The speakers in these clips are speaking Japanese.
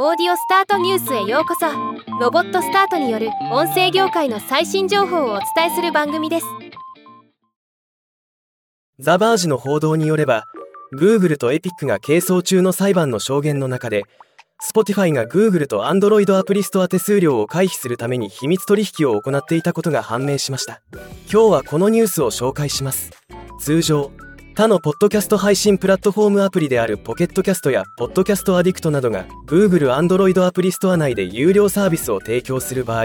オーディオスタートニュースへようこそ。ロボットスタートによる音声業界の最新情報をお伝えする番組です。ザ・バージの報道によれば Google と Epic が係争中の裁判の証言の中で Spotify が Google と Android アプリストア手数料を回避するために秘密取引を行っていたことが判明しました。今日はこのニュースを紹介します。通常他のポッドキャスト配信プラットフォームアプリであるポケットキャストやポッドキャストアディクトなどが Google Android アプリストア内で有料サービスを提供する場合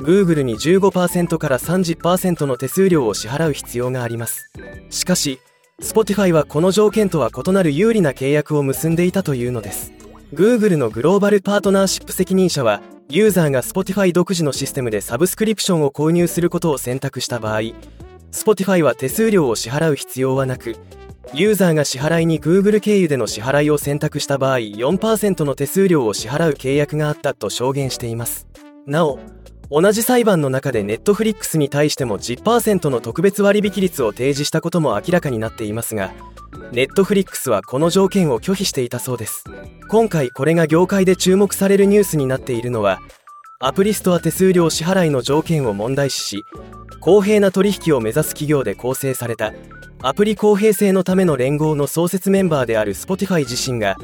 Google に15%から30%の手数料を支払う必要があります。しかし Spotify はこの条件とは異なる有利な契約を結んでいたというのです。Google のグローバルパートナーシップ責任者はユーザーが Spotify 独自のシステムでサブスクリプションを購入することを選択した場合 Spotify は手数料を支払う必要はなくユーザーが支払いに Google 経由での支払いを選択した場合4%の手数料を支払う契約があったと証言しています。なお同じ裁判の中で Netflix に対しても10%の特別割引率を提示したことも明らかになっていますが Netflix はこの条件を拒否していたそうです。今回これが業界で注目されるニュースになっているのはアプリストア手数料支払いの条件を問題視し公平な取引を目指す企業で構成されたアプリ公平性のための連合の創設メンバーである Spotify 自身が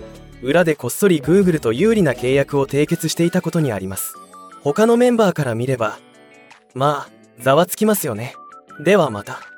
裏でこっそり Google と有利な契約を締結していたことにあります。他のメンバーから見ればまあざわつきますよね。ではまた。